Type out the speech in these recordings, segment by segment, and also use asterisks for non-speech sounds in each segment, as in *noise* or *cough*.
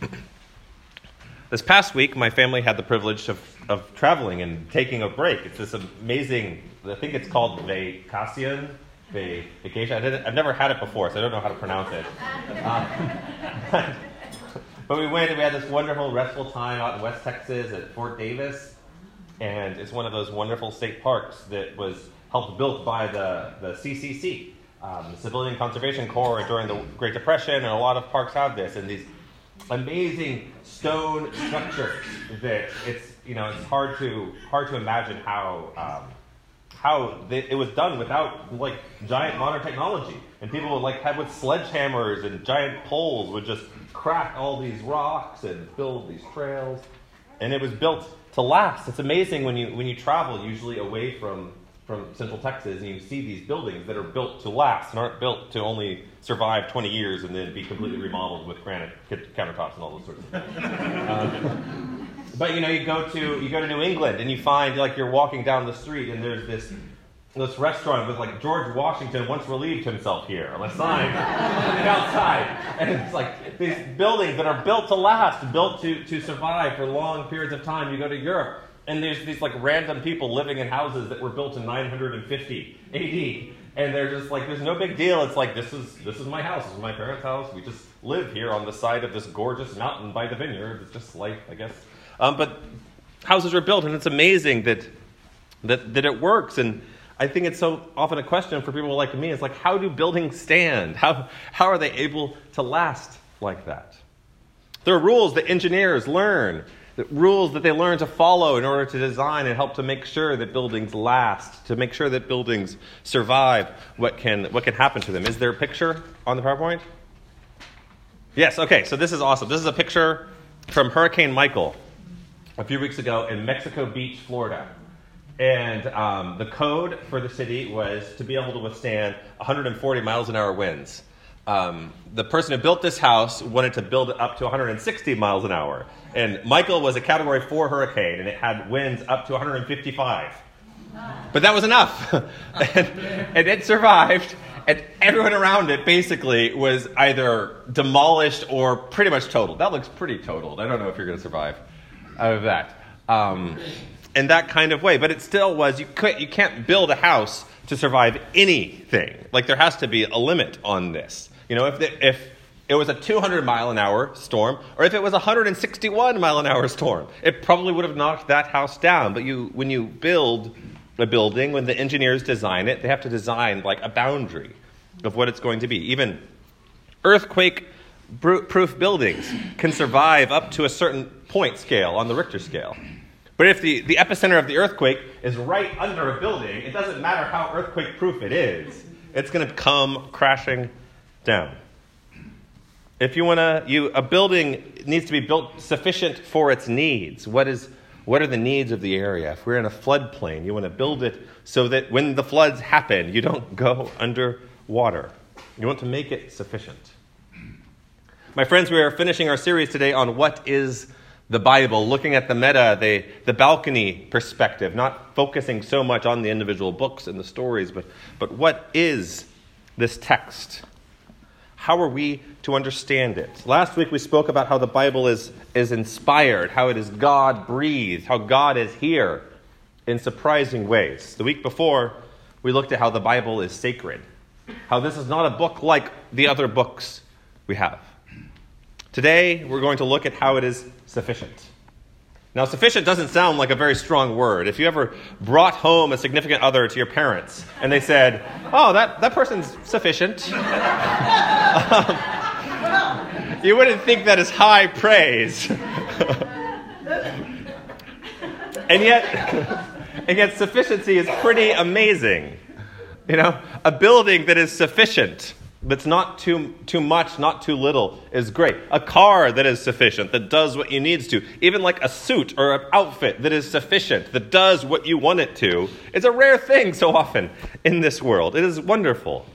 *coughs* This past week, my family had the privilege of, of traveling and taking a break. It's this amazing, I think it's called vacation, vacation. I didn't, I've never had it before, so I don't know how to pronounce it. Uh, *laughs* but we went and we had this wonderful, restful time out in West Texas at Fort Davis. And it's one of those wonderful state parks that was helped built by the, the CCC, um, the Civilian Conservation Corps, during the Great Depression, and a lot of parks have this. And these amazing stone structure that it's you know it's hard to hard to imagine how um, how it was done without like giant modern technology. And people like had with sledgehammers and giant poles would just crack all these rocks and build these trails. And it was built to last. It's amazing when you when you travel usually away from from Central Texas, and you see these buildings that are built to last and aren't built to only survive 20 years and then be completely remodeled with granite countertops and all those sorts of things. *laughs* But you know, you go to you go to New England and you find like you're walking down the street and there's this this restaurant with like George Washington once relieved himself here on a sign *laughs* outside, and it's like these buildings that are built to last, built to to survive for long periods of time. You go to Europe and there's these like random people living in houses that were built in 950 AD. And they're just like, there's no big deal. It's like this is this is my house. This is my parents' house. We just live here on the side of this gorgeous mountain by the vineyard. It's just life, I guess. Um, but houses are built, and it's amazing that that that it works. And I think it's so often a question for people like me. It's like, how do buildings stand? How how are they able to last like that? There are rules that engineers learn rules that they learn to follow in order to design and help to make sure that buildings last, to make sure that buildings survive what can, what can happen to them. Is there a picture on the PowerPoint? Yes, okay, so this is awesome. This is a picture from Hurricane Michael a few weeks ago in Mexico Beach, Florida. And um, the code for the city was to be able to withstand 140 miles an hour winds. Um, the person who built this house wanted to build it up to 160 miles an hour. And Michael was a category four hurricane, and it had winds up to 155. But that was enough. *laughs* and, and it survived, and everyone around it basically was either demolished or pretty much totaled. That looks pretty totaled. I don't know if you're going to survive out of that. Um, in that kind of way. But it still was, you, could, you can't build a house to survive anything. Like, there has to be a limit on this. You know, if, the, if it was a 200 mile an hour storm, or if it was a 161 mile an hour storm, it probably would have knocked that house down. But you, when you build a building, when the engineers design it, they have to design like a boundary of what it's going to be. Even earthquake proof buildings can survive up to a certain point scale on the Richter scale. But if the, the epicenter of the earthquake is right under a building, it doesn't matter how earthquake proof it is, it's going to come crashing down. If you want to, a building needs to be built sufficient for its needs. What is what are the needs of the area? If we're in a floodplain, you want to build it so that when the floods happen, you don't *laughs* go underwater. You want to make it sufficient. My friends, we are finishing our series today on what is the Bible, looking at the meta, the, the balcony perspective, not focusing so much on the individual books and the stories, but, but what is this text? How are we to understand it? Last week we spoke about how the Bible is, is inspired, how it is God breathed, how God is here in surprising ways. The week before, we looked at how the Bible is sacred, how this is not a book like the other books we have. Today, we're going to look at how it is sufficient. Now, sufficient doesn't sound like a very strong word. If you ever brought home a significant other to your parents and they said, Oh, that, that person's sufficient, *laughs* um, you wouldn't think that is high praise. *laughs* and yet, *laughs* and yet, sufficiency is pretty amazing. You know, a building that is sufficient that's not too, too much, not too little, is great. A car that is sufficient, that does what you needs to, even like a suit or an outfit that is sufficient, that does what you want it to, is a rare thing so often in this world. It is wonderful.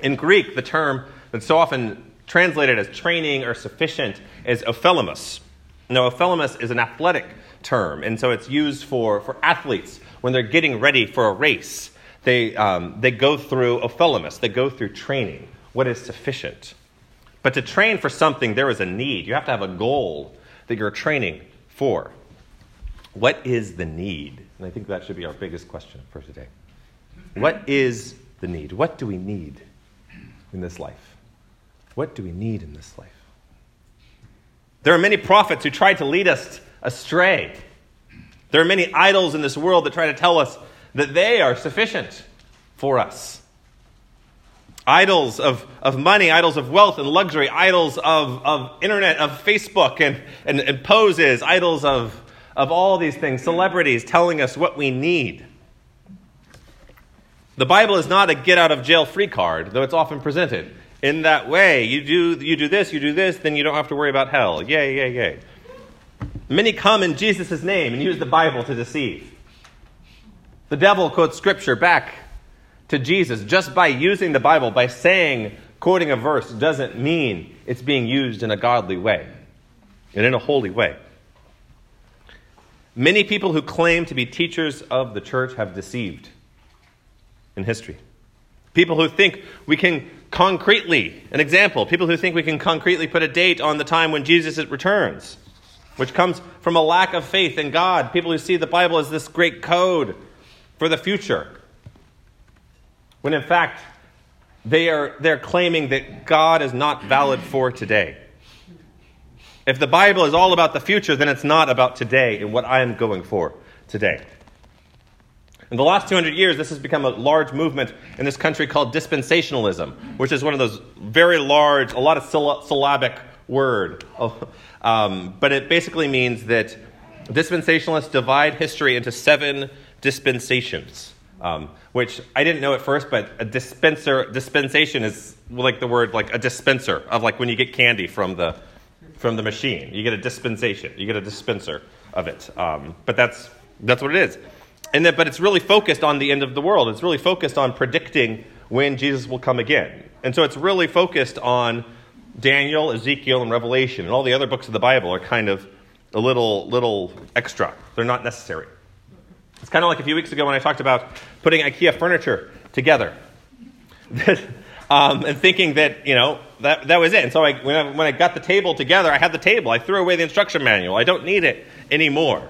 In Greek, the term that's so often translated as training or sufficient is ophelimus. Now, ophelimus is an athletic term, and so it's used for, for athletes when they're getting ready for a race they, um, they go through ophelimus, they go through training, what is sufficient. But to train for something, there is a need. You have to have a goal that you're training for. What is the need? And I think that should be our biggest question for today. What is the need? What do we need in this life? What do we need in this life? There are many prophets who try to lead us astray. There are many idols in this world that try to tell us that they are sufficient for us. Idols of, of money, idols of wealth and luxury, idols of, of internet, of Facebook and, and, and poses, idols of, of all these things, celebrities telling us what we need. The Bible is not a get out of jail free card, though it's often presented in that way. You do, you do this, you do this, then you don't have to worry about hell. Yay, yay, yay. Many come in Jesus' name and use the Bible to deceive. The devil quotes scripture back to Jesus just by using the Bible, by saying, quoting a verse, doesn't mean it's being used in a godly way and in a holy way. Many people who claim to be teachers of the church have deceived in history. People who think we can concretely, an example, people who think we can concretely put a date on the time when Jesus returns, which comes from a lack of faith in God. People who see the Bible as this great code for the future. When in fact, they are they're claiming that God is not valid for today. If the Bible is all about the future, then it's not about today and what I am going for today. In the last 200 years, this has become a large movement in this country called dispensationalism, which is one of those very large, a lot of syllabic word. Um, but it basically means that dispensationalists divide history into seven dispensations, um, which I didn't know at first, but a dispenser, dispensation is like the word like a dispenser of like when you get candy from the, from the machine. You get a dispensation, you get a dispenser of it. Um, but that's, that's what it is. And then, but it's really focused on the end of the world. It's really focused on predicting when Jesus will come again. And so it's really focused on Daniel, Ezekiel, and Revelation. And all the other books of the Bible are kind of a little, little extra. They're not necessary. It's kind of like a few weeks ago when I talked about putting IKEA furniture together. *laughs* um, and thinking that, you know, that, that was it. And so I, when, I, when I got the table together, I had the table. I threw away the instruction manual. I don't need it anymore.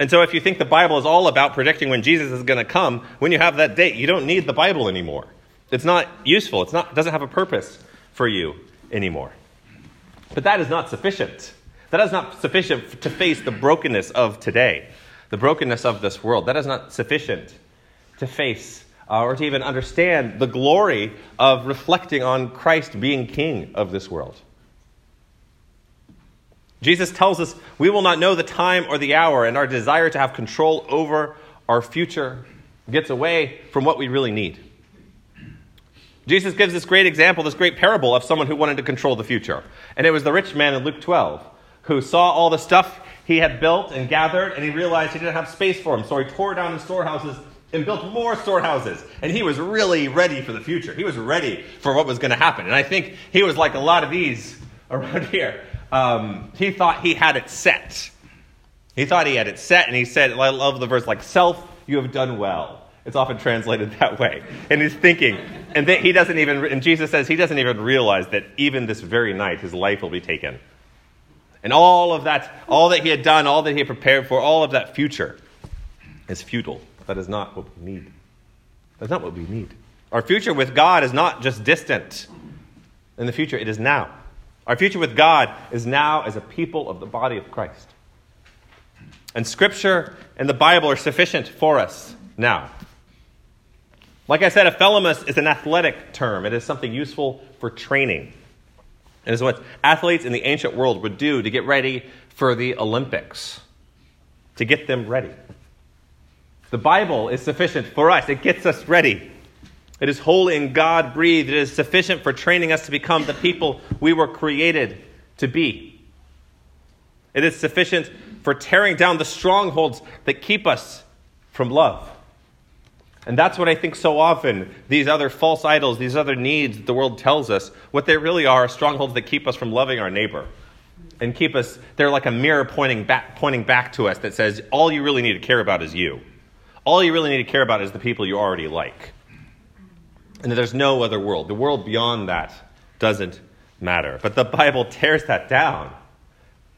And so, if you think the Bible is all about predicting when Jesus is going to come, when you have that date, you don't need the Bible anymore. It's not useful. It's not, it doesn't have a purpose for you anymore. But that is not sufficient. That is not sufficient to face the brokenness of today, the brokenness of this world. That is not sufficient to face uh, or to even understand the glory of reflecting on Christ being king of this world. Jesus tells us we will not know the time or the hour, and our desire to have control over our future gets away from what we really need. Jesus gives this great example, this great parable of someone who wanted to control the future. And it was the rich man in Luke 12 who saw all the stuff he had built and gathered, and he realized he didn't have space for him. So he tore down his storehouses and built more storehouses. And he was really ready for the future. He was ready for what was going to happen. And I think he was like a lot of these *laughs* around here um, he thought he had it set. He thought he had it set, and he said, I love the verse, like, self, you have done well. It's often translated *laughs* that way. And he's thinking, and he doesn't even, and Jesus says he doesn't even realize that even this very night his life will be taken. And all of that, all that he had done, all that he had prepared for, all of that future is futile. That is not what we need. That's not what we need. Our future with God is not just distant in the future, it is now. Our future with God is now as a people of the body of Christ. And Scripture and the Bible are sufficient for us now. Like I said, a is an athletic term, it is something useful for training. It is what athletes in the ancient world would do to get ready for the Olympics, to get them ready. The Bible is sufficient for us, it gets us ready. It is holy and God breathed. It is sufficient for training us to become the people we were created to be. It is sufficient for tearing down the strongholds that keep us from love. And that's what I think so often these other false idols, these other needs that the world tells us, what they really are, are strongholds that keep us from loving our neighbor. And keep us, they're like a mirror pointing back, pointing back to us that says, all you really need to care about is you. All you really need to care about is the people you already like and that there's no other world. The world beyond that doesn't matter. But the Bible tears that down.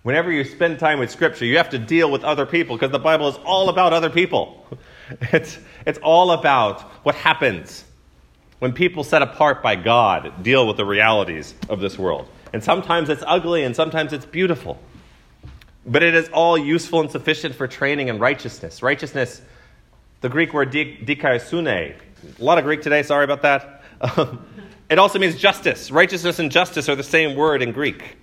Whenever you spend time with Scripture, you have to deal with other people because the Bible is all about other people. *laughs* It's, it's all about what happens when people set apart by God deal with the realities of this world. And sometimes it's ugly and sometimes it's beautiful. But it is all useful and sufficient for training in righteousness. Righteousness, the Greek word dikaiosune, a lot of Greek today, sorry about that. *laughs* Um, it also means justice. Righteousness and justice are the same word in Greek.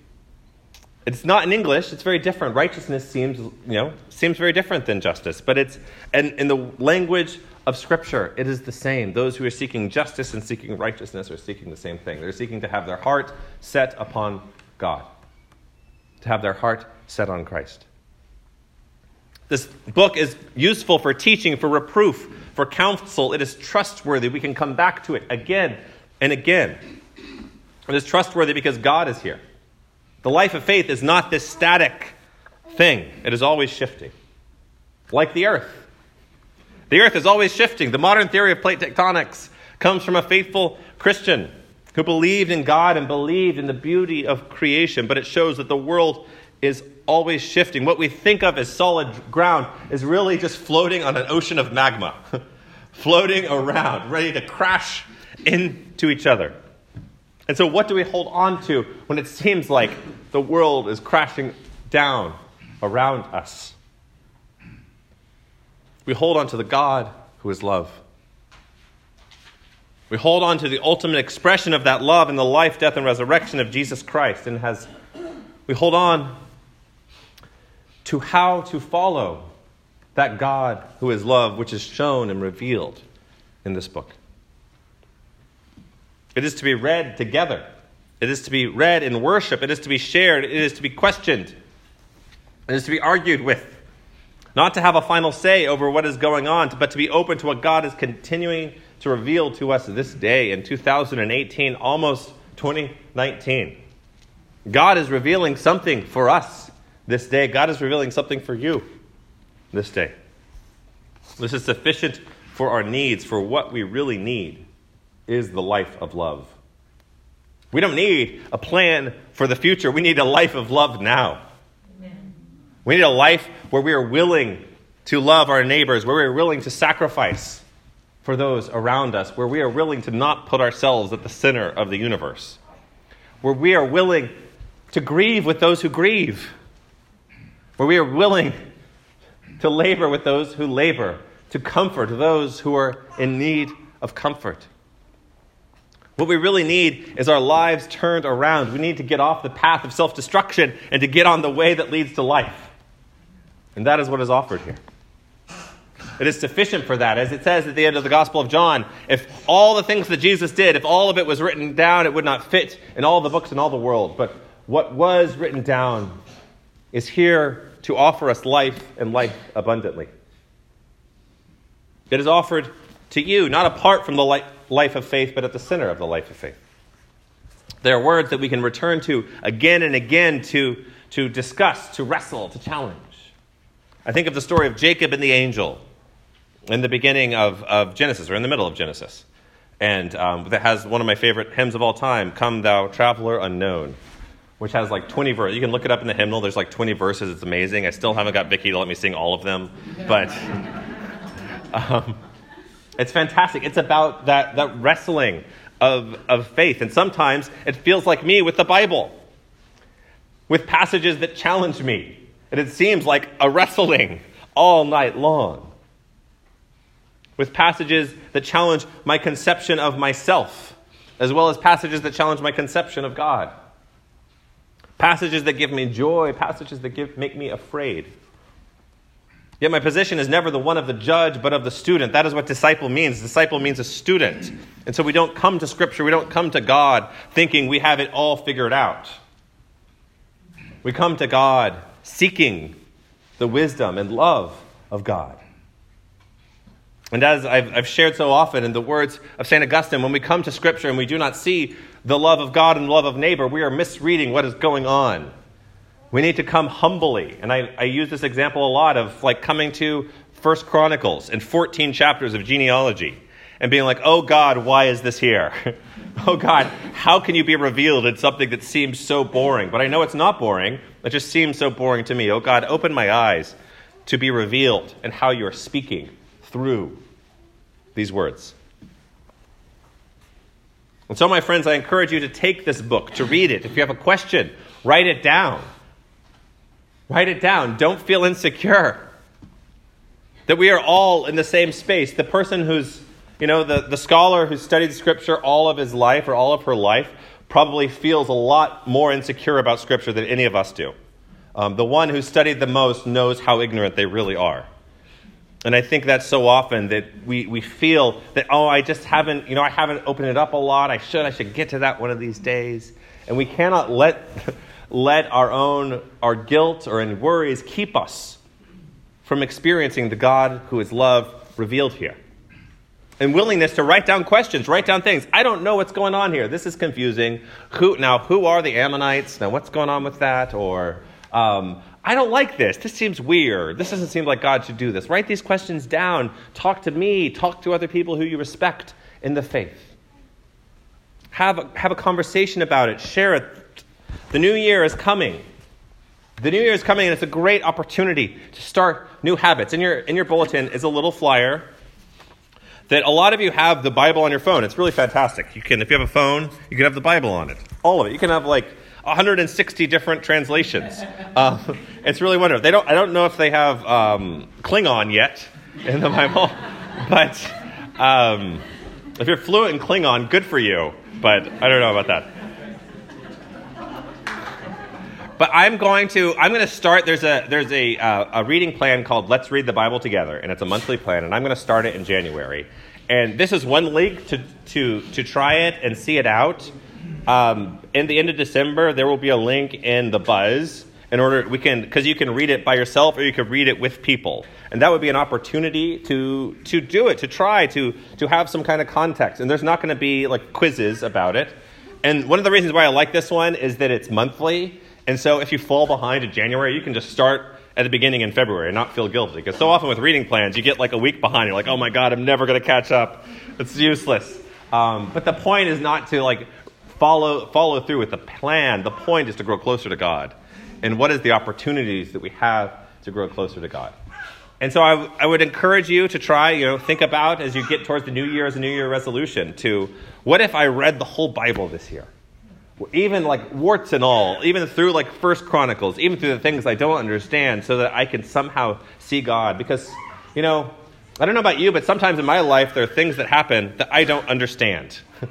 It's not in English. It's very different. Righteousness seems, you know, seems very different than justice, but it's and in the language of Scripture, it is the same. Those who are seeking justice and seeking righteousness are seeking the same thing. They're seeking to have their heart set upon God, to have their heart set on Christ. This book is useful for teaching, for reproof, for counsel. It is trustworthy. We can come back to it again and again. It is trustworthy because God is here. The life of faith is not this static thing, it is always shifting, like the earth. The earth is always shifting. The modern theory of plate tectonics comes from a faithful Christian who believed in God and believed in the beauty of creation, but it shows that the world is always shifting. What we think of as solid ground is really just floating on an ocean of magma, *laughs* floating around, ready to crash into each other. And so, what do we hold on to when it seems like the world is crashing down around us? We hold on to the God who is love. We hold on to the ultimate expression of that love in the life, death, and resurrection of Jesus Christ, and has we hold on to how to follow that God who is love, which is shown and revealed in this book. It is to be read together. It is to be read in worship. It is to be shared. It is to be questioned. It is to be argued with. Not to have a final say over what is going on, but to be open to what God is continuing to reveal to us this day in 2018, almost 2019. God is revealing something for us this day. God is revealing something for you this day. This is sufficient for our needs, for what we really need is the life of love. We don't need a plan for the future. We need a life of love now. Amen. We need a life where we are willing to love our neighbors, where we are willing to sacrifice for those around us, where we are willing to not put ourselves at the center of the universe, where we are willing to grieve with those who grieve, where we are willing to labor with those who labor, to comfort those who are in need of comfort. What we really need is our lives turned around. We need to get off the path of self destruction and to get on the way that leads to life. And that is what is offered here. It is sufficient for that. As it says at the end of the Gospel of John, if all the things that Jesus did, if all of it was written down, it would not fit in all the books in all the world. But what was written down is here to offer us life and life abundantly. It is offered to you, not apart from the life life of faith, but at the center of the life of faith. There are words that we can return to again and again to, to discuss, to wrestle, to challenge. I think of the story of Jacob and the angel in the beginning of, of Genesis, or in the middle of Genesis. And um, that has one of my favorite hymns of all time, Come Thou Traveler Unknown, which has like 20 verses. You can look it up in the hymnal. There's like 20 verses. It's amazing. I still haven't got Vicky to let me sing all of them. But. *laughs* Um, it's fantastic. It's about that, that wrestling of, of faith. And sometimes it feels like me with the Bible, with passages that challenge me. And it seems like a wrestling all night long. With passages that challenge my conception of myself, as well as passages that challenge my conception of God. Passages that give me joy, passages that give, make me afraid. Yet my position is never the one of the judge, but of the student. That is what disciple means. Disciple means a student. And so we don't come to Scripture, we don't come to God thinking we have it all figured out. We come to God seeking the wisdom and love of God. And as I've, I've, shared so often in the words of St. Augustine, when we come to Scripture and we do not see the love of God and the love of neighbor, we are misreading what is going on. We need to come humbly. And I, I use this example a lot of like coming to First Chronicles and 14 chapters of genealogy and being like, oh God, why is this here? *laughs* oh God, how can you be revealed in something that seems so boring? But I know it's not boring. It just seems so boring to me. Oh God, open my eyes to be revealed and how you are speaking through these words. And so, my friends, I encourage you to take this book, to read it. If you have a question, write it down. Write it down. Don't feel insecure. That we are all in the same space. The person who's, you know, the, the scholar who studied Scripture all of his life or all of her life probably feels a lot more insecure about Scripture than any of us do. Um, the one who studied the most knows how ignorant they really are. And I think that's so often that we, we feel that, oh, I just haven't, you know, I haven't opened it up a lot. I should, I should get to that one of these days. And we cannot let, *laughs* let our own, our guilt or any worries keep us from experiencing the God who is love revealed here. And willingness to write down questions, write down things. I don't know what's going on here. This is confusing. Who, now, who are the Ammonites? Now, what's going on with that? Or, um, I don't like this. This seems weird. This doesn't seem like God should do this. Write these questions down. Talk to me. Talk to other people who you respect in the faith. Have a, have a conversation about it. Share it. The new year is coming. The new year is coming, and it's a great opportunity to start new habits. In your, in your bulletin is a little flyer that a lot of you have the Bible on your phone. It's really fantastic. You can, if you have a phone, you can have the Bible on it. All of it. You can have like 160 different translations. *laughs* Uh, it's really wonderful. They don't, I don't know if they have um, Klingon yet in the Bible, *laughs* but um, if you're fluent in Klingon, good for you. But I don't know about that. But I'm going to I'm going to start. There's a there's a uh, a reading plan called Let's Read the Bible Together, and it's a monthly plan, and I'm going to start it in January. And this is one link to to to try it and see it out. Um, in the end of December, there will be a link in the Buzz in order we can because you can read it by yourself or you can read it with people, and that would be an opportunity to to do it, to try to to have some kind of context. And there's not going to be like quizzes about it. And one of the reasons why I like this one is that it's monthly, and so if you fall behind in January, you can just start at the beginning in February and not feel guilty. Because so often with reading plans, you get like a week behind. You're like, oh my god, I'm never going to catch up. It's useless. Um, but the point is not to like follow, follow through with the plan. The point is to grow closer to God. And what is the opportunities that we have to grow closer to God? And so I, I would encourage you to try, you know, think about as you get towards the new year as a new year resolution to what if I read the whole Bible this year? Even like warts and all, even through like First Chronicles, even through the things I don't understand, so that I can somehow see God. Because, you know, I don't know about you, but sometimes in my life there are things that happen that I don't understand. *laughs*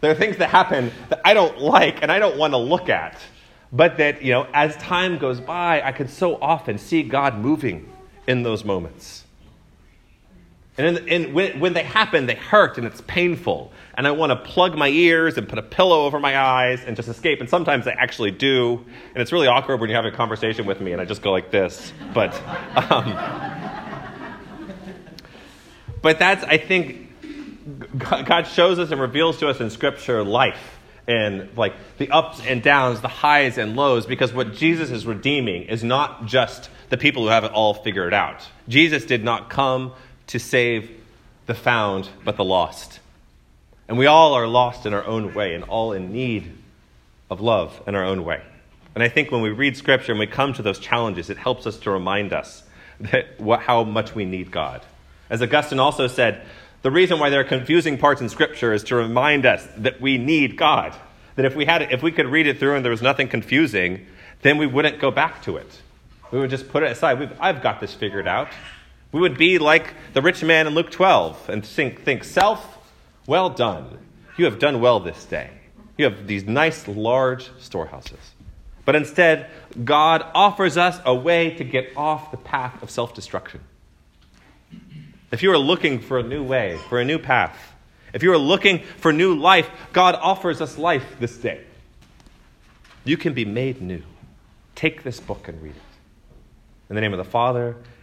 There are things that happen that I don't like and I don't want to look at. But that, you know, as time goes by, I can so often see God moving in those moments. And, in, in, when, when they happen, they hurt and it's painful. And I want to plug my ears and put a pillow over my eyes and just escape. And sometimes I actually do. And it's really awkward when you have a conversation with me and I just go like this. But, *laughs* um, but that's, I think, God shows us and reveals to us in Scripture life and like the ups and downs, the highs and lows, because what Jesus is redeeming is not just the people who have it all figured out. Jesus did not come to save the found, but the lost. And we all are lost in our own way and all in need of love in our own way. And I think when we read Scripture and we come to those challenges, it helps us to remind us that what, how much we need God. As Augustine also said, the reason why there are confusing parts in Scripture is to remind us that we need God. That if we, had, if we could read it through and there was nothing confusing, then we wouldn't go back to it. We would just put it aside. We've, I've got this figured out. We would be like the rich man in Luke 12 and think, think, self, well done. You have done well this day. You have these nice, large storehouses. But instead, God offers us a way to get off the path of self destruction. If you are looking for a new way, for a new path, if you are looking for new life, God offers us life this day. You can be made new. Take this book and read it. In the name of the Father,